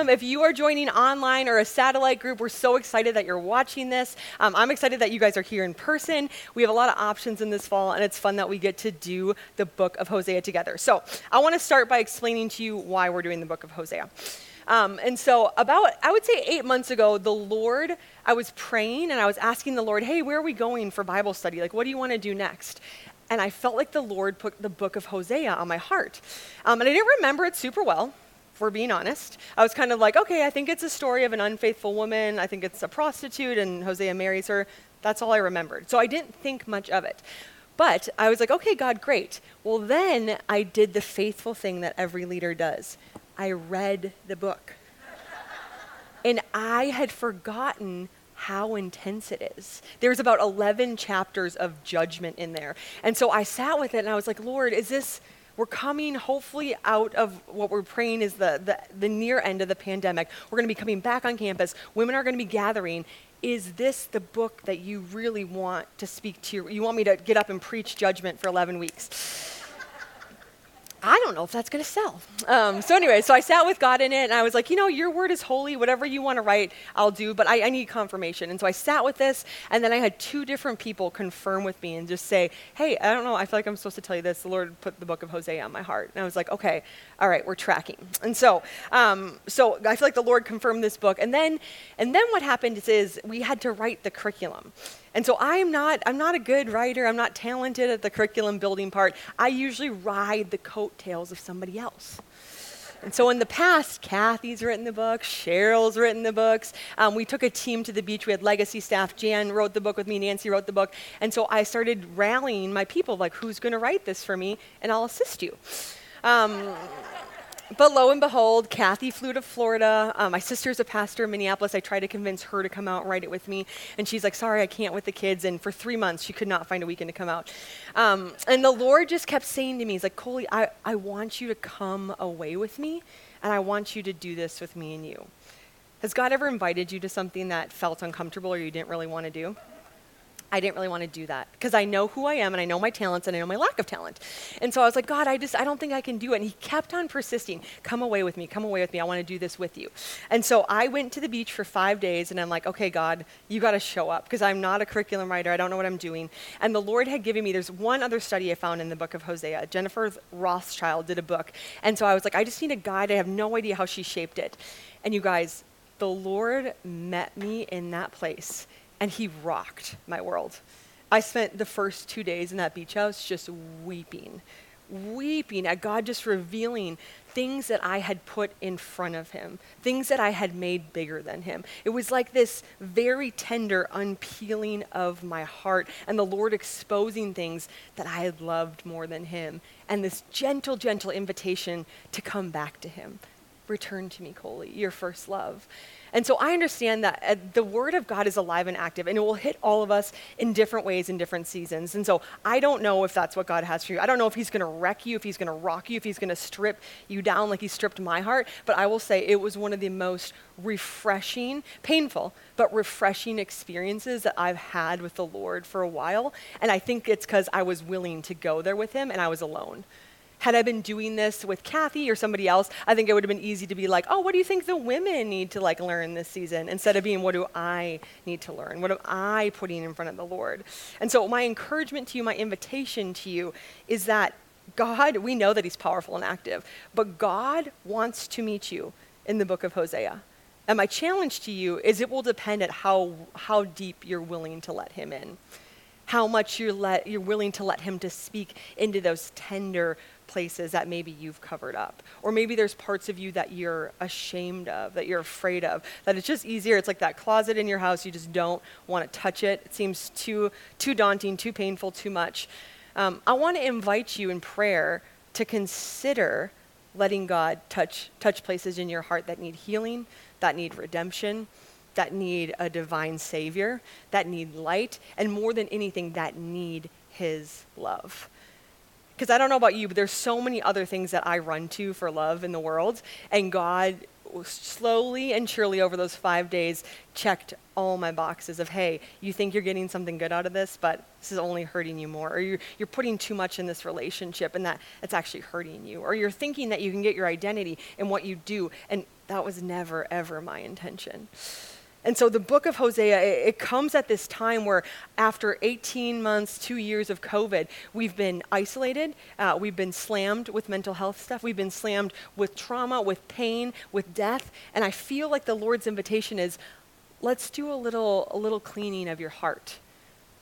Welcome. If you are joining online or a satellite group, we're so excited that you're watching this. Um, I'm excited that you guys are here in person. We have a lot of options in this fall, and it's fun that we get to do the book of Hosea together. So, I want to start by explaining to you why we're doing the book of Hosea. Um, and so, about, I would say eight months ago, the Lord, I was praying and I was asking the Lord, hey, where are we going for Bible study? Like, what do you want to do next? And I felt like the Lord put the book of Hosea on my heart. Um, and I didn't remember it super well for being honest. I was kind of like, okay, I think it's a story of an unfaithful woman. I think it's a prostitute, and Hosea marries her. That's all I remembered. So I didn't think much of it. But I was like, okay, God, great. Well, then I did the faithful thing that every leader does I read the book. and I had forgotten how intense it is. There's about 11 chapters of judgment in there. And so I sat with it and I was like, Lord, is this we're coming hopefully out of what we're praying is the, the, the near end of the pandemic. We're going to be coming back on campus. Women are going to be gathering. Is this the book that you really want to speak to? You want me to get up and preach judgment for 11 weeks? I don't know if that's going to sell. Um, so, anyway, so I sat with God in it and I was like, you know, your word is holy. Whatever you want to write, I'll do, but I, I, need confirmation. And so I sat with this and then I had two different people confirm with me and just say, hey, I don't know. I feel like I'm supposed to tell you this. The Lord put the book of Hosea on my heart. And I was like, okay, all right, we're tracking. And so, um, so I feel like the Lord confirmed this book. And then, and then what happened is, is we had to write the curriculum. And so I'm not, I'm not a good writer. I'm not talented at the curriculum building part. I usually ride the coattails of somebody else. And so in the past, Kathy's written the books, Cheryl's written the books. Um, we took a team to the beach. We had legacy staff. Jan wrote the book with me, Nancy wrote the book. And so I started rallying my people, like, who's going to write this for me? And I'll assist you. Um, but lo and behold, Kathy flew to Florida. Um, my sister's a pastor in Minneapolis. I tried to convince her to come out and write it with me. And she's like, sorry, I can't with the kids. And for three months, she could not find a weekend to come out. Um, and the Lord just kept saying to me, He's like, Coley, I, I want you to come away with me, and I want you to do this with me and you. Has God ever invited you to something that felt uncomfortable or you didn't really want to do? I didn't really want to do that because I know who I am and I know my talents and I know my lack of talent. And so I was like, God, I just, I don't think I can do it. And he kept on persisting, come away with me, come away with me. I want to do this with you. And so I went to the beach for five days and I'm like, okay, God, you got to show up because I'm not a curriculum writer. I don't know what I'm doing. And the Lord had given me, there's one other study I found in the book of Hosea. Jennifer Rothschild did a book. And so I was like, I just need a guide. I have no idea how she shaped it. And you guys, the Lord met me in that place and he rocked my world. I spent the first two days in that beach house just weeping, weeping at God just revealing things that I had put in front of him, things that I had made bigger than him. It was like this very tender unpeeling of my heart, and the Lord exposing things that I had loved more than him, and this gentle, gentle invitation to come back to him. Return to me, Coley, your first love. And so I understand that uh, the Word of God is alive and active, and it will hit all of us in different ways in different seasons. And so I don't know if that's what God has for you. I don't know if He's going to wreck you, if He's going to rock you, if He's going to strip you down like He stripped my heart. But I will say it was one of the most refreshing, painful, but refreshing experiences that I've had with the Lord for a while. And I think it's because I was willing to go there with Him and I was alone. Had I been doing this with Kathy or somebody else, I think it would have been easy to be like, oh, what do you think the women need to like learn this season? Instead of being, what do I need to learn? What am I putting in front of the Lord? And so my encouragement to you, my invitation to you is that God, we know that He's powerful and active, but God wants to meet you in the book of Hosea. And my challenge to you is it will depend at how, how deep you're willing to let Him in how much you're, let, you're willing to let him to speak into those tender places that maybe you've covered up. Or maybe there's parts of you that you're ashamed of, that you're afraid of, that it's just easier. It's like that closet in your house, you just don't want to touch it. It seems too, too daunting, too painful, too much. Um, I want to invite you in prayer to consider letting God touch, touch places in your heart that need healing, that need redemption, that need a divine Savior, that need light, and more than anything, that need His love because I don't know about you, but there's so many other things that I run to for love in the world. And God slowly and surely over those five days checked all my boxes of, hey, you think you're getting something good out of this, but this is only hurting you more. Or you're, you're putting too much in this relationship and that it's actually hurting you. Or you're thinking that you can get your identity in what you do. And that was never, ever my intention. And so the book of Hosea, it, it, comes at this time where after 18 months, two years of COVID, we've been isolated, uh, we've been slammed with mental health stuff, we've been slammed with trauma, with pain, with death. And I feel like the Lord's invitation is let's do a little, a little cleaning of your heart.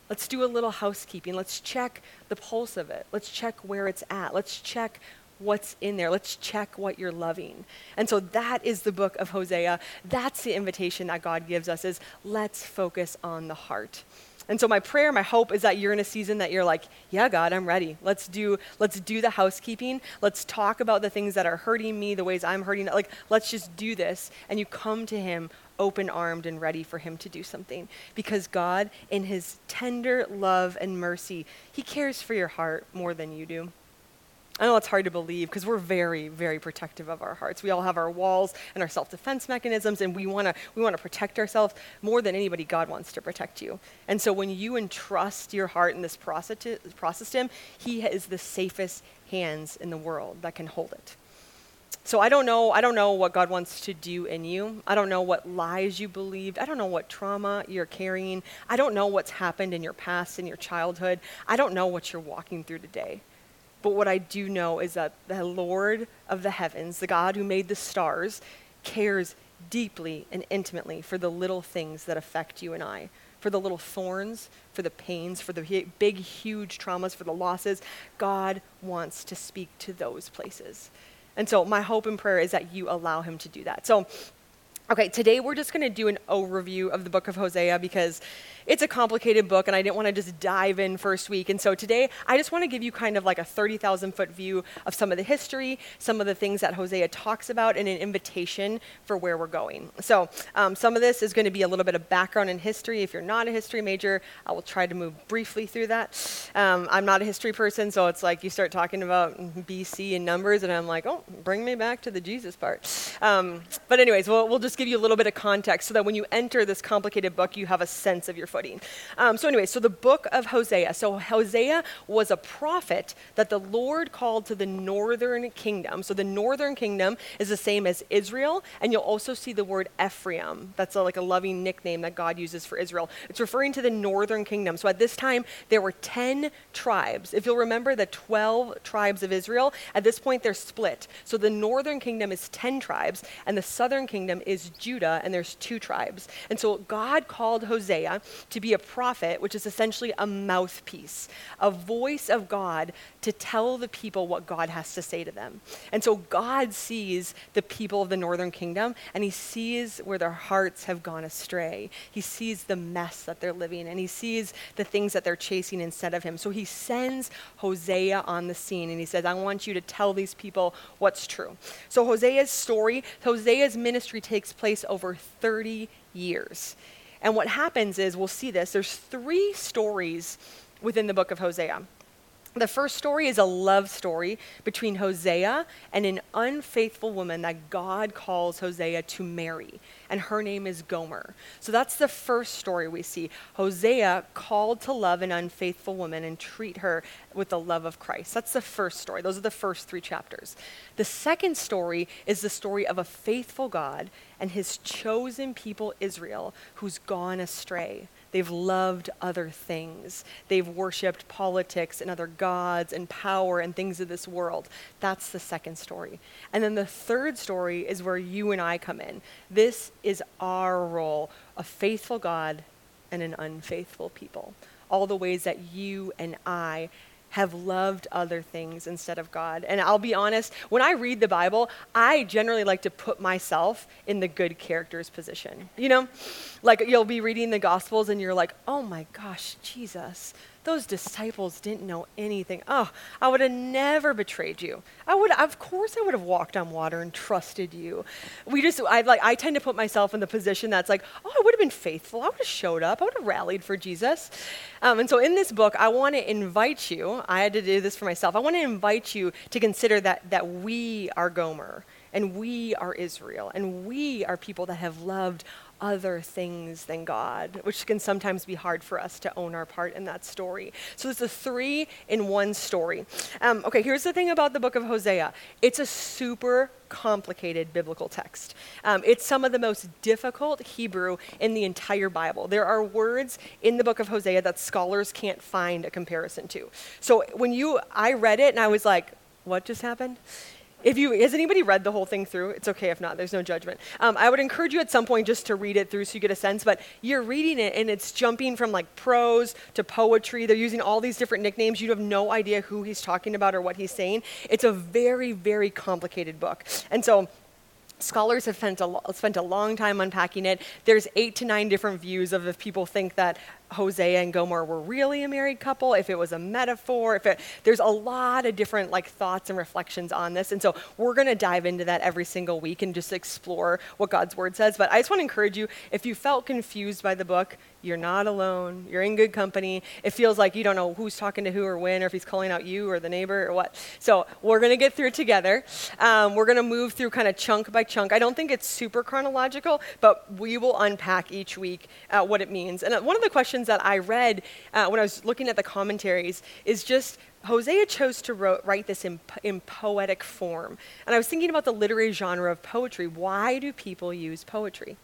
Let's do a little housekeeping. Let's check the pulse of it. Let's check where it's at. Let's check what's in there. Let's check what you're loving. And so that is the book of Hosea. That's the invitation that God gives us is let's focus on the heart. And so my prayer, my hope is that you're in a season that you're like, yeah, God, I'm ready. Let's do let's do the housekeeping. Let's talk about the things that are hurting me, the ways I'm hurting. Like let's just do this and you come to him open-armed and ready for him to do something because God in his tender love and mercy, he cares for your heart more than you do. I know it's hard to believe because we're very, very protective of our hearts. We all have our walls and our self-defense mechanisms, and we want to we want to protect ourselves more than anybody. God wants to protect you, and so when you entrust your heart in this process to, process to Him, He is the safest hands in the world that can hold it. So I don't know. I don't know what God wants to do in you. I don't know what lies you believed. I don't know what trauma you're carrying. I don't know what's happened in your past, in your childhood. I don't know what you're walking through today. But what I do know is that the Lord of the heavens, the God who made the stars, cares deeply and intimately for the little things that affect you and I, for the little thorns, for the pains, for the big, huge traumas, for the losses. God wants to speak to those places. And so, my hope and prayer is that you allow Him to do that. So, okay, today we're just going to do an overview of the book of Hosea because it's a complicated book, and I didn't want to just dive in first week. And so today, I just want to give you kind of like a 30,000 foot view of some of the history, some of the things that Hosea talks about, and an invitation for where we're going. So, um, some of this is going to be a little bit of background in history. If you're not a history major, I will try to move briefly through that. Um, I'm not a history person, so it's like you start talking about BC and numbers, and I'm like, oh, bring me back to the Jesus part. Um, but, anyways, we'll, we'll just give you a little bit of context so that when you enter this complicated book, you have a sense of your footing. Um, so, anyway, so the book of Hosea. So, Hosea was a prophet that the Lord called to the northern kingdom. So, the northern kingdom is the same as Israel, and you'll also see the word Ephraim. That's a, like a loving nickname that God uses for Israel. It's referring to the northern kingdom. So, at this time, there were 10 tribes. If you'll remember the 12 tribes of Israel, at this point, they're split. So, the northern kingdom is 10 tribes, and the southern kingdom is Judah, and there's two tribes. And so, God called Hosea to be a prophet, which is essentially a mouthpiece, a voice of God to tell the people what God has to say to them. And so God sees the people of the northern kingdom and he sees where their hearts have gone astray. He sees the mess that they're living and he sees the things that they're chasing instead of him. So he sends Hosea on the scene and he says, I want you to tell these people what's true. So Hosea's story, Hosea's ministry takes place over 30 years. And what happens is, we'll see this, there's three stories within the book of Hosea. The first story is a love story between Hosea and an unfaithful woman that God calls Hosea to marry and her name is Gomer. So that's the first story we see. Hosea called to love an unfaithful woman and treat her with the love of Christ. That's the first story. Those are the first three chapters. The second story is the story of a faithful God and his chosen people, Israel, who's gone astray. They've loved other things. They've worshiped politics and other gods and power and things of this world. That's the second story. And then the third story is where you and I come in. This is our role a faithful God and an unfaithful people. All the ways that you and I have loved other things instead of God. And I'll be honest, when I read the Bible, I generally like to put myself in the good character's position. You know, like you'll be reading the Gospels and you're like, oh my gosh, Jesus, those disciples didn't know anything. Oh, I would have never betrayed you. I would, of course, I would have walked on water and trusted you. We just, I like, I tend to put myself in the position that's like, oh, I would have been faithful. I would have showed up. I would have rallied for Jesus. Um, and so, in this book, I want to invite you. I had to do this for myself. I want to invite you to consider that that we are Gomer and we are Israel, and we are people that have loved other things than God, which can sometimes be hard for us to own our part in that story. So it's a three in one story. Um, okay, here's the thing about the book of Hosea it's a super complicated biblical text. Um, it's some of the most difficult Hebrew in the entire Bible. There are words in the book of Hosea that scholars can't find a comparison to. So when you, I read it and I was like, what just happened? If you, has anybody read the whole thing through? It's okay if not, there's no judgment. Um, I would encourage you at some point just to read it through so you get a sense, but you're reading it and it's jumping from like prose to poetry. They're using all these different nicknames. You have no idea who he's talking about or what he's saying. It's a very, very complicated book. And so, Scholars have spent a, lo- spent a long time unpacking it. There's eight to nine different views of if people think that Hosea and Gomer were really a married couple, if it was a metaphor, if it, there's a lot of different like thoughts and reflections on this. And so we're going to dive into that every single week and just explore what God's word says. But I just want to encourage you if you felt confused by the book, you're not alone. You're in good company. It feels like you don't know who's talking to who or when, or if he's calling out you or the neighbor or what. So we're going to get through together. Um, we're going to move through kind of chunk by chunk. I don't think it's super chronological, but we will unpack each week uh, what it means. And uh, one of the questions that I read uh, when I was looking at the commentaries is just Hosea chose to wrote, write this in, in poetic form. And I was thinking about the literary genre of poetry. Why do people use poetry?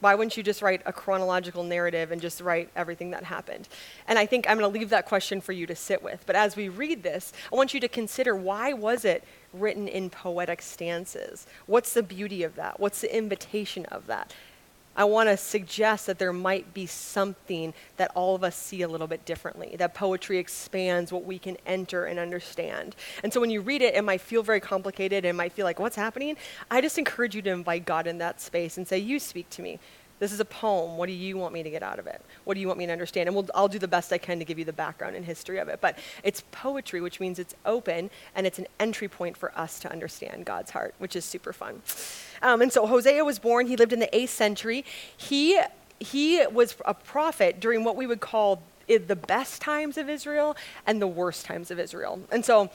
Why wouldn't you just write a chronological narrative and just write everything that happened? And I think I'm going to leave that question for you to sit with. But as we read this, I want you to consider why was it written in poetic stances? What's the beauty of that? What's the invitation of that? I want to suggest that there might be something that all of us see a little bit differently, that poetry expands what we can enter and understand. And so when you read it, it might feel very complicated and might feel like, what's happening? I just encourage you to invite God in that space and say, You speak to me. This is a poem. What do you want me to get out of it? What do you want me to understand? And we'll, I'll do the best I can to give you the background and history of it. But it's poetry, which means it's open and it's an entry point for us to understand God's heart, which is super fun. Um, and so Hosea was born. He lived in the 8th century. He, he was a prophet during what we would call the best times of Israel and the worst times of Israel. And so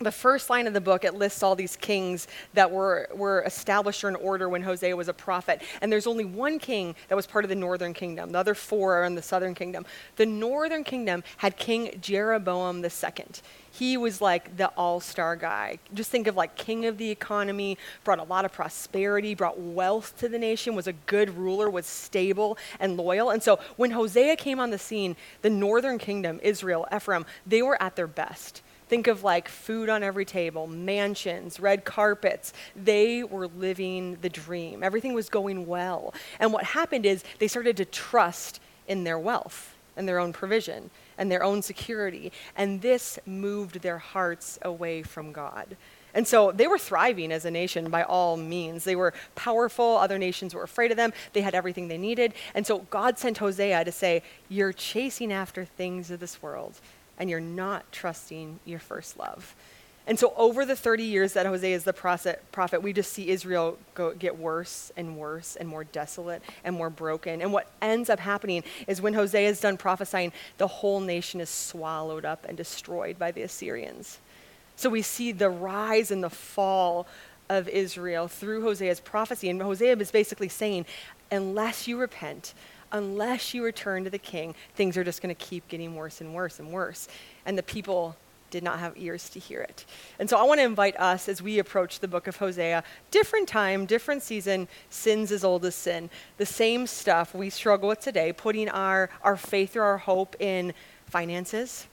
the first line of the book, it lists all these kings that were, were established in order when Hosea was a prophet. And there's only one king that was part of the northern kingdom. The other four are in the southern kingdom. The northern kingdom had King Jeroboam II. He was like the all star guy. Just think of like king of the economy, brought a lot of prosperity, brought wealth to the nation, was a good ruler, was stable and loyal. And so when Hosea came on the scene, the northern kingdom, Israel, Ephraim, they were at their best. Think of like food on every table, mansions, red carpets. They were living the dream. Everything was going well. And what happened is they started to trust in their wealth and their own provision and their own security. And this moved their hearts away from God. And so they were thriving as a nation by all means. They were powerful. Other nations were afraid of them. They had everything they needed. And so God sent Hosea to say, You're chasing after things of this world and you're not trusting your first love. And so, over the 30 years that Hosea is the prophet, we just see Israel go, get worse and worse and more desolate and more broken. And what ends up happening is when Hosea is done prophesying, the whole nation is swallowed up and destroyed by the Assyrians. So, we see the rise and the fall of Israel through Hosea's prophecy. And Hosea is basically saying, unless you repent, unless you return to the king, things are just going to keep getting worse and worse and worse. And the people did not have ears to hear it. And so I want to invite us as we approach the book of Hosea, different time, different season, sins as old as sin, the same stuff we struggle with today, putting our, our faith or our hope in finances,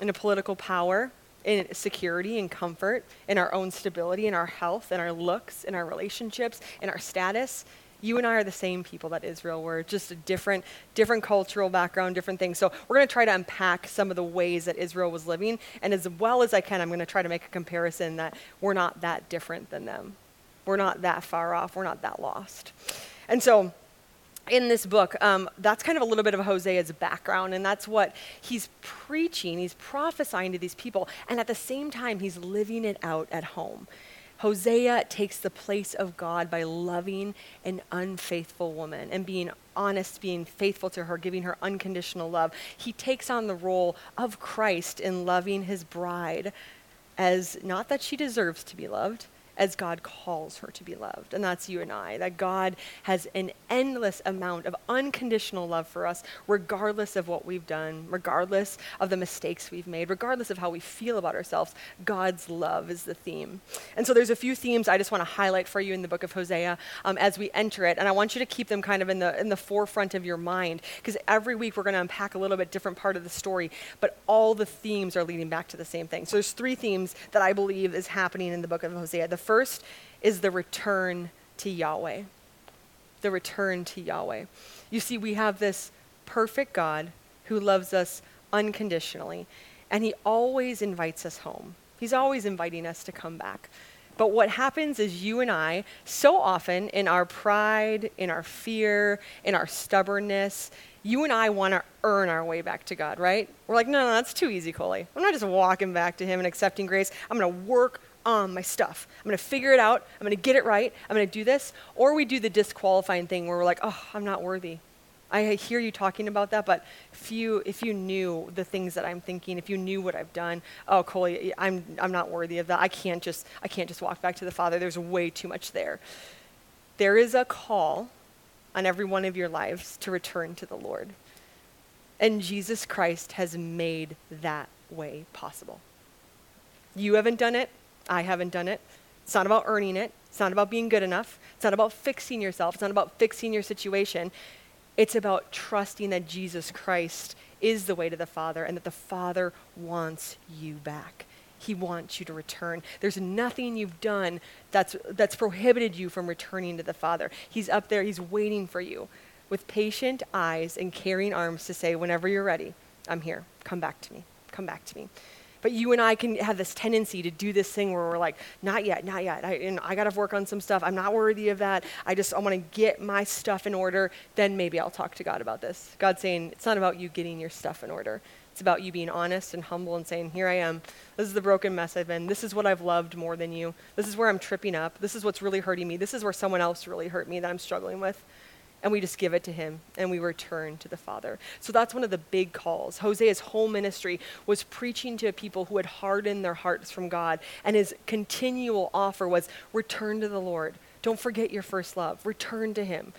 in a political power, in security and comfort, in our own stability, in our health, in our looks, in our relationships, in our status, you and I are the same people that Israel were, just a different, different cultural background, different things. So we're going to try to unpack some of the ways that Israel was living, and as well as I can, I'm going to try to make a comparison that we're not that different than them. We're not that far off. We're not that lost. And so in this book, um, that's kind of a little bit of Hosea's background, and that's what he's preaching. He's prophesying to these people, and at the same time, he's living it out at home. Hosea takes the place of God by loving an unfaithful woman and being honest, being faithful to her, giving her unconditional love. He takes on the role of Christ in loving his bride as not that she deserves to be loved, as God calls her to be loved. And that's you and I, that God has an endless amount of unconditional love for us, regardless of what we've done, regardless of the mistakes we've made, regardless of how we feel about ourselves. God's love is the theme. And so there's a few themes I just want to highlight for you in the book of Hosea um, as we enter it. And I want you to keep them kind of in the, in the forefront of your mind, because every week we're going to unpack a little bit different part of the story, but all the themes are leading back to the same thing. So there's three themes that I believe is happening in the book of Hosea. The first is the return to Yahweh. The return to Yahweh. You see, we have this perfect God who loves us unconditionally, and he always invites us home. He's always inviting us to come back. But what happens is you and I, so often in our pride, in our fear, in our stubbornness, you and I want to earn our way back to God, right? We're like, no, no, that's too easy, Coley. I'm not just walking back to Him and accepting grace. I'm going to work on my stuff. I'm going to figure it out. I'm going to get it right. I'm going to do this. Or we do the disqualifying thing where we're like, oh, I'm not worthy. I hear you talking about that, but if you if you knew the things that I'm thinking, if you knew what I've done, oh, Coley, I'm I'm not worthy of that. I can't just I can't just walk back to the Father. There's way too much there. There is a call on every one of your lives to return to the Lord, and Jesus Christ has made that way possible. You haven't done it. I haven't done it. It's not about earning it. It's not about being good enough. It's not about fixing yourself. It's not about fixing your situation. It's about trusting that Jesus Christ is the way to the Father and that the Father wants you back. He wants you to return. There's nothing you've done that's, that's prohibited you from returning to the Father. He's up there, He's waiting for you with patient eyes and caring arms to say, whenever you're ready, I'm here. Come back to me. Come back to me. But you and I can have this tendency to do this thing where we're like, not yet, not yet. I, I got to work on some stuff. I'm not worthy of that. I just, I want to get my stuff in order. Then maybe I'll talk to God about this. God's saying, it's not about you getting your stuff in order. It's about you being honest and humble and saying, Here I am. This is the broken mess I've been. This is what I've loved more than you. This is where I'm tripping up. This is what's really hurting me. This is where someone else really hurt me that I'm struggling with and we just give it to him and we return to the Father. So that's one of the big calls. Hosea's whole ministry was preaching to people who had hardened their hearts from God, and his continual offer was return to the Lord. Don't forget your first love. Return to him.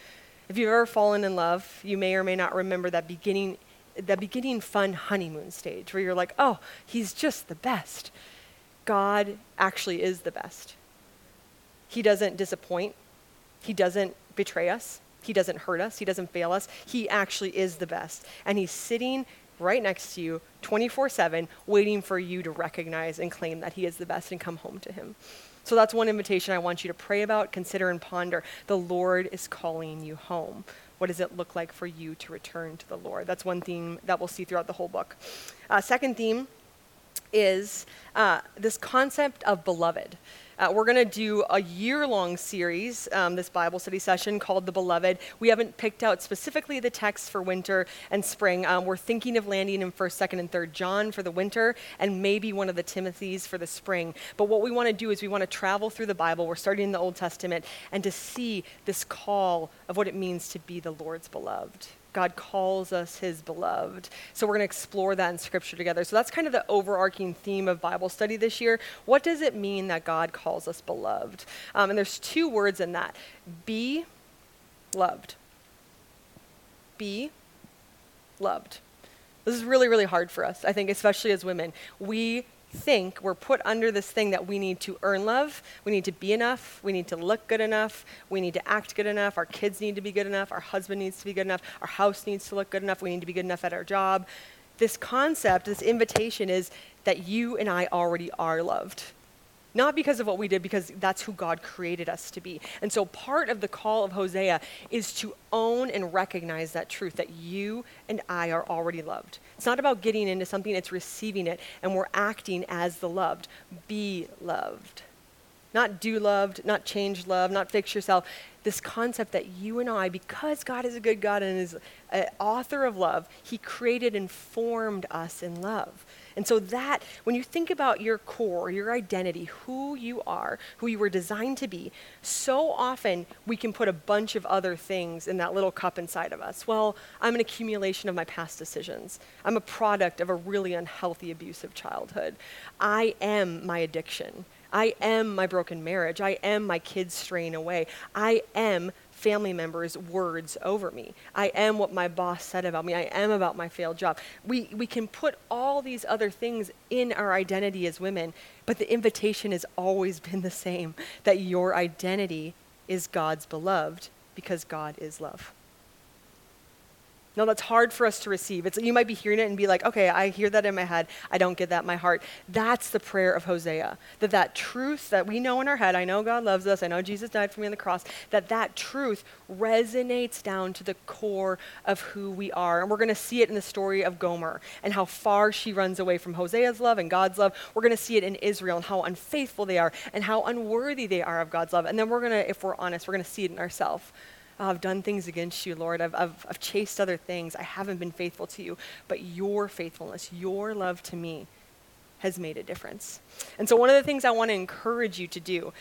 If you've ever fallen in love, you may or may not remember that beginning that beginning fun honeymoon stage where you're like, "Oh, he's just the best." God actually is the best. He doesn't disappoint. He doesn't betray us. He doesn't hurt us, He doesn't fail us. He actually is the best. And He's sitting right next to you 24 7, waiting for you to recognize and claim that He is the best and come home to Him. So that's one invitation I want you to pray about, consider, and ponder. The Lord is calling you home. What does it look like for you to return to the Lord? That's one theme that we'll see throughout the whole book. Uh, second theme is uh, this concept of beloved. Uh, we're going to do a year long series, um, this Bible study session called The Beloved. We haven't picked out specifically the text for winter and spring. Um, we're thinking of landing in 1st, 2nd, and 3rd John for the winter and maybe one of the Timothys for the spring. But what we want to do is we want to travel through the Bible. We're starting in the Old Testament and to see this call of what it means to be the Lord's beloved. God calls us his beloved. So we're going to explore that in scripture together. So that's kind of the overarching theme of Bible study this year. What does it mean that God calls us beloved? Um, and there's two words in that be loved. Be loved. This is really, really hard for us, I think, especially as women. We think we're put under this thing that we need to earn love, we need to be enough, we need to look good enough, we need to act good enough, our kids need to be good enough, our husband needs to be good enough, our house needs to look good enough, we need to be good enough at our job. This concept, this invitation is that you and I already are loved. Not because of what we did, because that's who God created us to be. And so part of the call of Hosea is to own and recognize that truth that you and I are already loved. It's not about getting into something, it's receiving it, and we're acting as the loved. Be loved. Not do loved, not change love, not fix yourself. This concept that you and I, because God is a good God and is an author of love, He created and formed us in love. And so, that, when you think about your core, your identity, who you are, who you were designed to be, so often we can put a bunch of other things in that little cup inside of us. Well, I'm an accumulation of my past decisions. I'm a product of a really unhealthy, abusive childhood. I am my addiction. I am my broken marriage. I am my kids straying away. I am family members' words over me. I am what my boss said about me. I am about my failed job. We, we can put all these other things in our identity as women, but the invitation has always been the same that your identity is God's beloved because God is love. No, that's hard for us to receive. It's, you might be hearing it and be like, okay, I hear that in my head. I don't get that in my heart. That's the prayer of Hosea. That that truth that we know in our head, I know God loves us, I know Jesus died for me on the cross, that that truth resonates down to the core of who we are. And we're going to see it in the story of Gomer and how far she runs away from Hosea's love and God's love. We're going to see it in Israel and how unfaithful they are and how unworthy they are of God's love. And then we're going to, if we're honest, we're going to see it in ourselves oh, I've done things against you, Lord. I've, I've, I've chased other things. I haven't been faithful to you. But your faithfulness, your love to me, has made a difference. And so, one of the things I want to encourage you to do,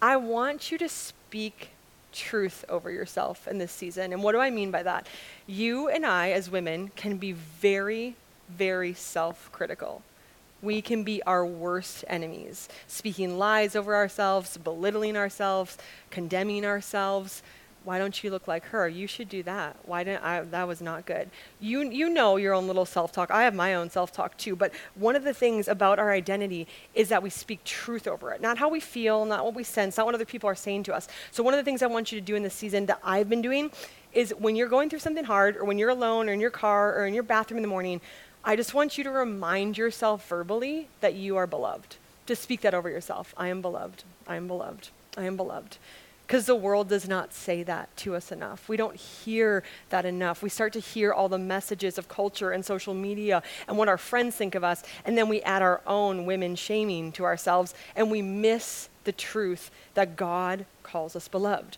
I want you to speak truth over yourself in this season. And what do I mean by that? You and I, as women, can be very, very self critical. We can be our worst enemies, speaking lies over ourselves, belittling ourselves, condemning ourselves, why don't you look like her? You should do that. Why didn't I? That was not good. You, you know your own little self talk. I have my own self talk too. But one of the things about our identity is that we speak truth over it. Not how we feel, not what we sense, not what other people are saying to us. So, one of the things I want you to do in this season that I've been doing is when you're going through something hard, or when you're alone, or in your car, or in your bathroom in the morning, I just want you to remind yourself verbally that you are beloved. Just speak that over yourself. I am beloved. I am beloved. I am beloved because the world does not say that to us enough. We don't hear that enough. We start to hear all the messages of culture and social media and what our friends think of us, and then we add our own women shaming to ourselves, and we miss the truth that God calls us beloved.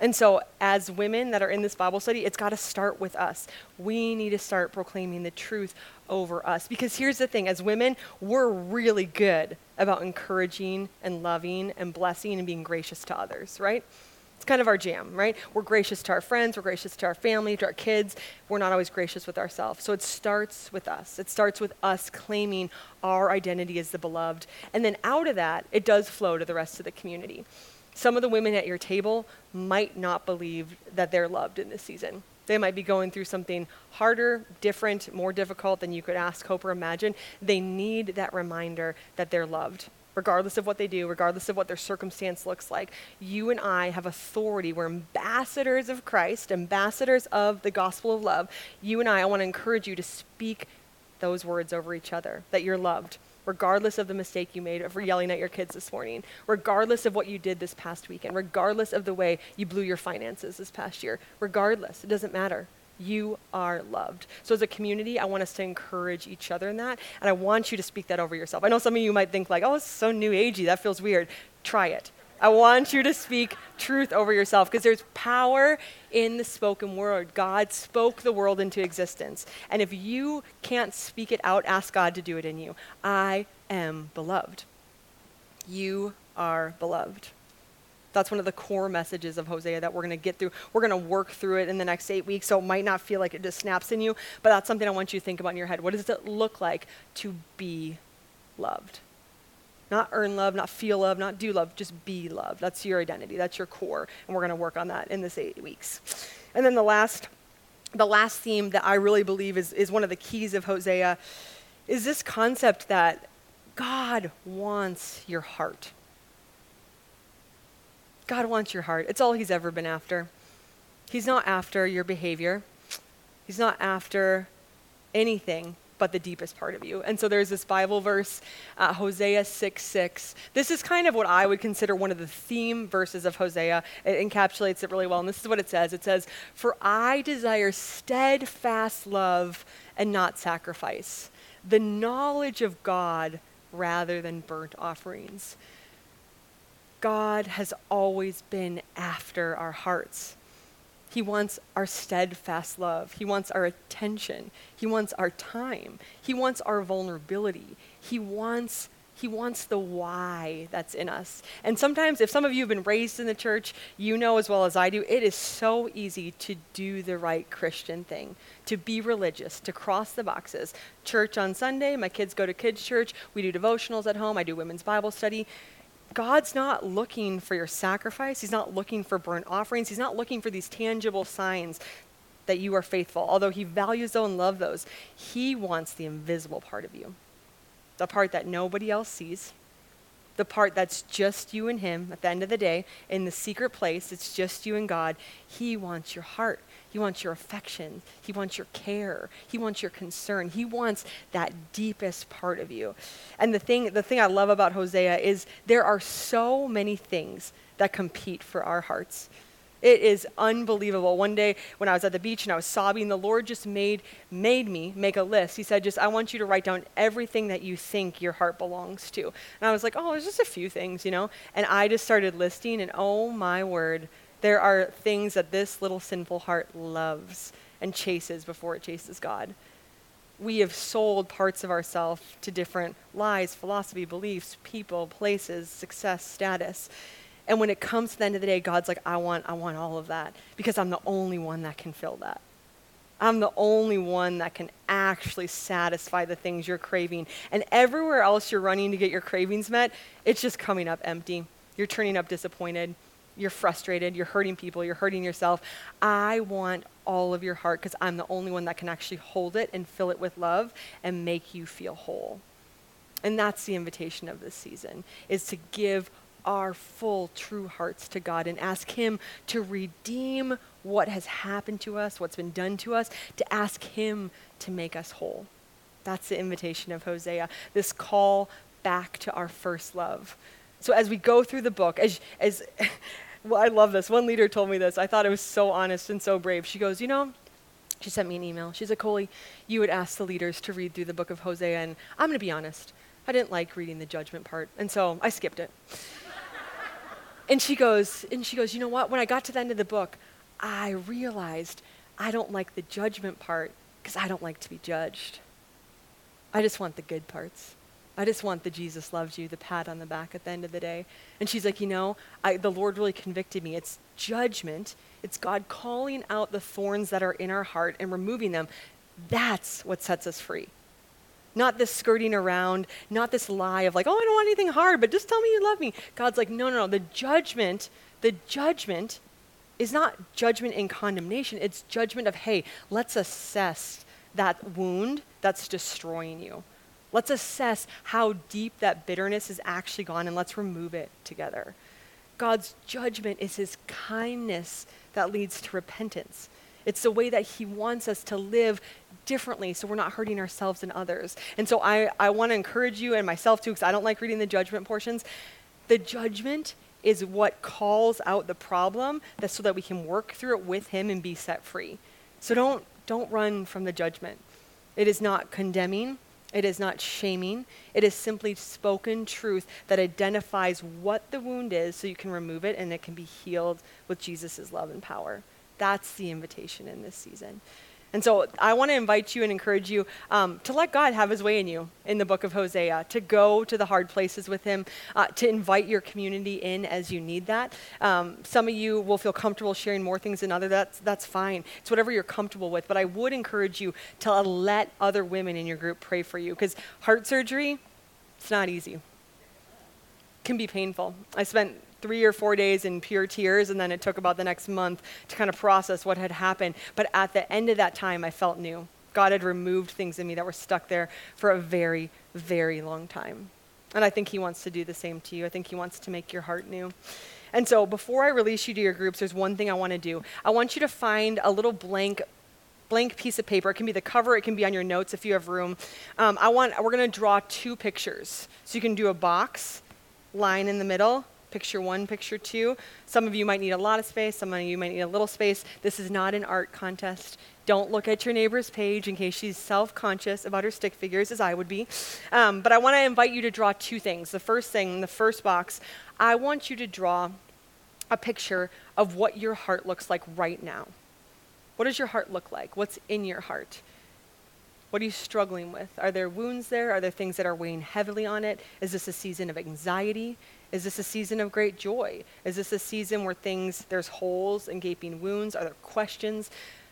And so, as women that are in this Bible study, it's got to start with us. We need to start proclaiming the truth over us. Because here's the thing as women, we're really good about encouraging and loving and blessing and being gracious to others, right? It's kind of our jam, right? We're gracious to our friends, we're gracious to our family, to our kids. We're not always gracious with ourselves. So it starts with us. It starts with us claiming our identity as the beloved. And then out of that, it does flow to the rest of the community. Some of the women at your table might not believe that they're loved in this season. They might be going through something harder, different, more difficult than you could ask, hope, or imagine. They need that reminder that they're loved, regardless of what they do, regardless of what their circumstance looks like. You and I have authority. We're ambassadors of Christ, ambassadors of the gospel of love. You and I, I want to encourage you to speak those words over each other that you're loved regardless of the mistake you made of yelling at your kids this morning, regardless of what you did this past weekend, regardless of the way you blew your finances this past year, regardless, it doesn't matter. You are loved. So, as a community, I want us to encourage each other in that, and I want you to speak that over yourself. I know some of you might think, like, oh, it's so new agey, that feels weird. Try it. I want you to speak truth over yourself because there's power in the spoken word. God spoke the world into existence. And if you can't speak it out, ask God to do it in you. I am beloved. You are beloved. That's one of the core messages of Hosea that we're going to get through. We're going to work through it in the next eight weeks, so it might not feel like it just snaps in you, but that's something I want you to think about in your head. What does it look like to be loved? Not earn love, not feel love, not do love, just be love. That's your identity. That's your core. And we're going to work on that in this eight weeks. And then the last, the last theme that I really believe is, is one of the keys of Hosea is this concept that God wants your heart. God wants your heart. It's all he's ever been after. He's not after your behavior. He's not after anything but the deepest part of you. And so there's this Bible verse, uh, Hosea 6 6. This is kind of what I would consider one of the theme verses of Hosea. It encapsulates it really well. And this is what it says it says, For I desire steadfast love and not sacrifice, the knowledge of God rather than burnt offerings. God has always been after our hearts. He wants our steadfast love. He wants our attention. He wants our time. He wants our vulnerability. He wants he wants the why that's in us. And sometimes, if some of you have been raised in the church, you know as well as I do, it is so easy to do the right Christian thing, to be religious, to cross the boxes. Church on Sunday, my kids go to kids' church, we do devotionals at home, I do women's Bible study God's not looking for your sacrifice. He's not looking for burnt offerings. He's not looking for these tangible signs that you are faithful. Although He values those and loves those, He wants the invisible part of you the part that nobody else sees, the part that's just you and Him at the end of the day, in the secret place, it's just you and God. He wants your heart. He wants your affection. He wants your care. He wants your concern. He wants that deepest part of you. And the thing, the thing I love about Hosea is there are so many things that compete for our hearts. It is unbelievable. One day when I was at the beach and I was sobbing, the Lord just made made me make a list. He said, "Just I want you to write down everything that you think your heart belongs to." And I was like, "Oh, there's just a few things, you know." And I just started listing, and oh my word, there are things that this little sinful heart loves and chases before it chases God. We have sold parts of ourselves to different lies, philosophy, beliefs, people, places, success, status. And when it comes to the end of the day, God's like, I want, I want all of that because I'm the only one that can fill that. I'm the only one that can actually satisfy the things you're craving. And everywhere else you're running to get your cravings met, it's just coming up empty. You're turning up disappointed you're frustrated, you're hurting people, you're hurting yourself. I want all of your heart because I'm the only one that can actually hold it and fill it with love and make you feel whole. And that's the invitation of this season is to give our full true hearts to God and ask him to redeem what has happened to us, what's been done to us, to ask him to make us whole. That's the invitation of Hosea, this call back to our first love. So as we go through the book, as, as well, I love this. One leader told me this. I thought it was so honest and so brave. She goes, you know, she sent me an email. She said, Coley, you would ask the leaders to read through the book of Hosea, and I'm going to be honest. I didn't like reading the judgment part, and so I skipped it. and she goes, and she goes, you know what? When I got to the end of the book, I realized I don't like the judgment part because I don't like to be judged. I just want the good parts. I just want the Jesus loves you, the pat on the back at the end of the day. And she's like, you know, I, the Lord really convicted me. It's judgment. It's God calling out the thorns that are in our heart and removing them. That's what sets us free. Not this skirting around, not this lie of like, oh, I don't want anything hard, but just tell me you love me. God's like, no, no, no. The judgment, the judgment is not judgment and condemnation. It's judgment of, hey, let's assess that wound that's destroying you. Let's assess how deep that bitterness has actually gone and let's remove it together. God's judgment is his kindness that leads to repentance. It's the way that he wants us to live differently so we're not hurting ourselves and others. And so I, I want to encourage you and myself too, because I don't like reading the judgment portions. The judgment is what calls out the problem so that we can work through it with him and be set free. So don't, don't run from the judgment. It is not condemning, it is not shaming. It is simply spoken truth that identifies what the wound is so you can remove it and it can be healed with Jesus' love and power. That's the invitation in this season. And so I want to invite you and encourage you um, to let God have his way in you in the book of Hosea, to go to the hard places with him, uh, to invite your community in as you need that. Um, some of you will feel comfortable sharing more things than others. That's, that's fine. It's whatever you're comfortable with. But I would encourage you to let other women in your group pray for you because heart surgery, it's not easy. Can be painful. I spent three or four days in pure tears, and then it took about the next month to kind of process what had happened. But at the end of that time, I felt new. God had removed things in me that were stuck there for a very, very long time. And I think He wants to do the same to you. I think He wants to make your heart new. And so, before I release you to your groups, there's one thing I want to do. I want you to find a little blank blank piece of paper. It can be the cover, it can be on your notes if you have room. Um, I want, we're going to draw two pictures. So you can do a box, line in the middle, picture one, picture two. Some of you might need a lot of space, some of you might need a little space. This is not an art contest. Don't look at your neighbor's page in case she's self conscious about her stick figures, as I would be. Um, but I want to invite you to draw two things. The first thing, the first box, I want you to draw a picture of what your heart looks like right now. What does your heart look like? What's in your heart? What are you struggling with? Are there wounds there? Are there things that are weighing heavily on it? Is this a season of anxiety? Is this a season of great joy? Is this a season where things, there's holes and gaping wounds? Are there questions?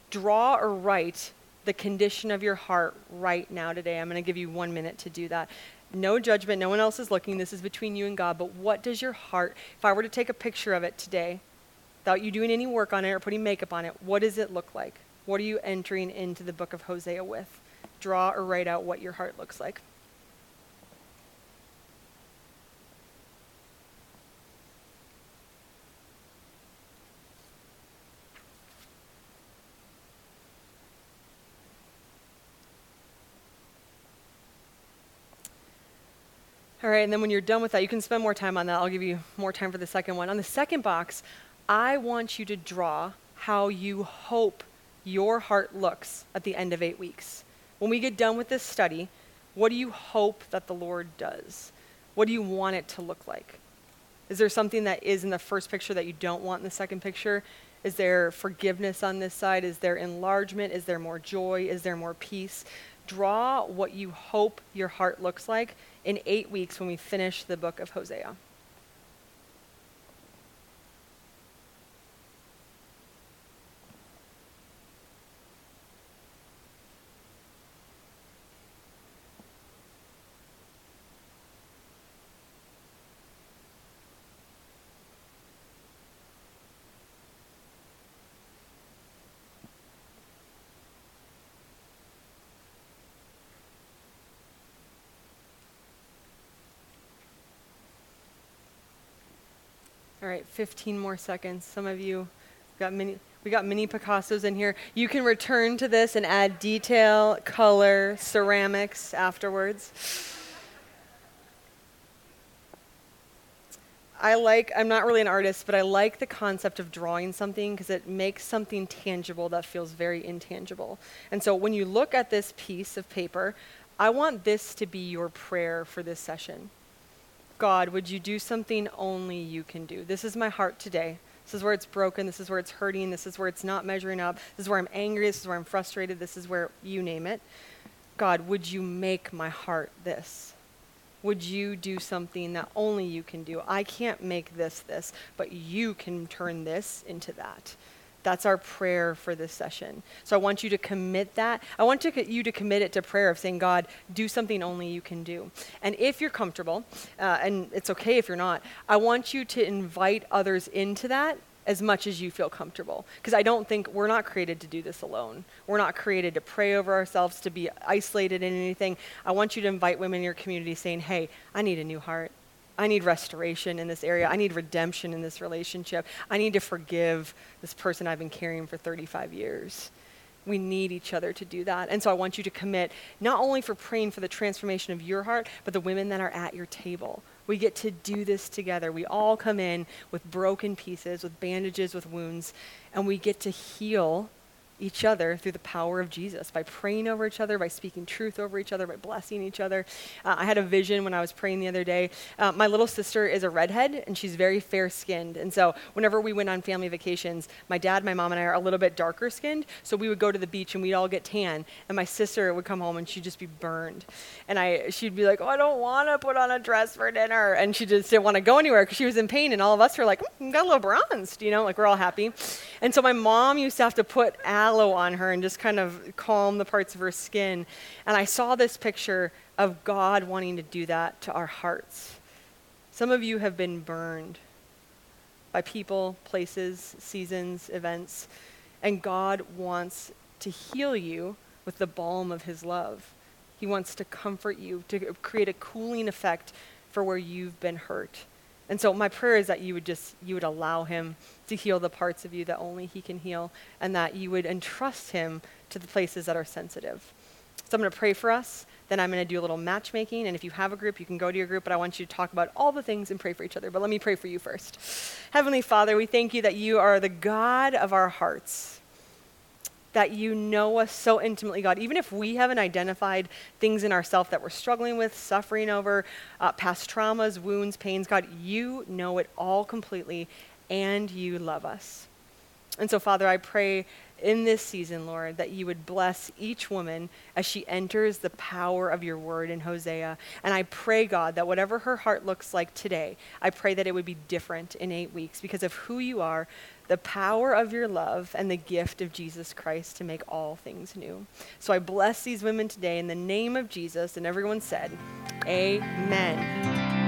Draw or write the condition of your heart right now today. I'm going to give you one minute to do that. no judgment, no one else is looking. This is between you and God. But what does your heart, if I were to take a picture of it today, without you doing any work on it or putting makeup on it, what does it look like? What are you entering into the book of Hosea with? Draw or write out what your heart looks like. All right, and then when you're done with that, you can spend more time on that. I'll give you more time for the second one. On the second box, I want you to draw how you hope your heart looks at the end of eight weeks. When we get done with this study, what do you hope that the Lord does? What do you want it to look like? Is there something that is in the first picture that you don't want in the second picture? Is there forgiveness on this side? Is there enlargement? Is there more joy? Is there more peace? Draw what you hope your heart looks like in eight weeks when we finish the book of Hosea. Right, 15 more seconds. Some of you got many we got mini Picassos in here. You can return to this and add detail, color, ceramics afterwards. I like, I'm not really an artist, but I like the concept of drawing something because it makes something tangible that feels very intangible. And so when you look at this piece of paper, I want this to be your prayer for this session. God, would you do something only you can do? This is my heart today. This is where it's broken. This is where it's hurting. This is where it's not measuring up. This is where I'm angry. This is where I'm frustrated. This is where you name it. God, would you make my heart this? Would you do something that only you can do? I can't make this this, but you can turn this into that. That's our prayer for this session. So I want you to commit that. I want to, you to commit it to prayer of saying, God, do something only you can do. And if you're comfortable, uh, and it's okay if you're not, I want you to invite others into that as much as you feel comfortable. Because I don't think we're not created to do this alone. We're not created to pray over ourselves, to be isolated in anything. I want you to invite women in your community saying, hey, I need a new heart. I need restoration in this area. I need redemption in this relationship. I need to forgive this person I've been carrying for 35 years. We need each other to do that. And so I want you to commit not only for praying for the transformation of your heart, but the women that are at your table. We get to do this together. We all come in with broken pieces, with bandages, with wounds, and we get to heal each other through the power of Jesus, by praying over each other, by speaking truth over each other, by blessing each other. Uh, I had a vision when I was praying the other day. Uh, my little sister is a redhead, and she's very fair skinned. And so, whenever we went on family vacations, my dad, my mom, and I are a little bit darker skinned. So, we would go to the beach and we'd all get tan. And my sister would come home and she'd just be burned. And I, she'd be like, Oh, I don't want to put on a dress for dinner. And she just didn't want to go anywhere because she was in pain. And all of us were like, mm, Got a little bronzed, you know, like we're all happy. And so, my mom used to have to put aloe on her and just kind of calm the parts of her skin. And I saw this picture of God wanting to do that to our hearts. Some of you have been burned by people, places, seasons, events, and God wants to heal you with the balm of his love. He wants to comfort you, to create a cooling effect for where you've been hurt. And so my prayer is that you would just you would allow him to heal the parts of you that only he can heal and that you would entrust him to the places that are sensitive. So I'm going to pray for us. Then I'm going to do a little matchmaking. And if you have a group, you can go to your group. But I want you to talk about all the things and pray for each other. But let me pray for you first. Heavenly Father, we thank you that you are the God of our hearts that you know us so intimately, God. Even if we haven't identified things in ourselves that we're struggling with, suffering over, uh, past traumas, wounds, pains, God, you know it all completely and you love us. And so, Father, I pray in this season, Lord, that you would bless each woman as she enters the power of your word in Hosea. And I pray, God, that whatever her heart looks like today, I pray that it would be different in eight weeks because of who you are, the power of your love, and the gift of Jesus Christ to make all things new. So I bless these women today in the name of Jesus. And everyone said, Amen.